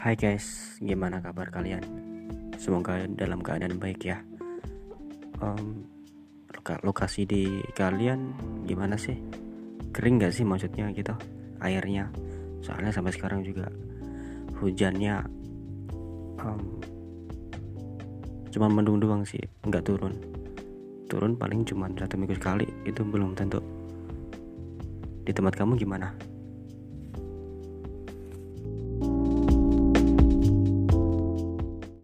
Hai guys, gimana kabar kalian? Semoga dalam keadaan baik ya. Um, lokasi di kalian gimana sih? Kering gak sih maksudnya gitu airnya? Soalnya sampai sekarang juga hujannya um, cuma mendung doang sih, nggak turun. Turun paling cuma satu minggu sekali, itu belum tentu. Di tempat kamu gimana?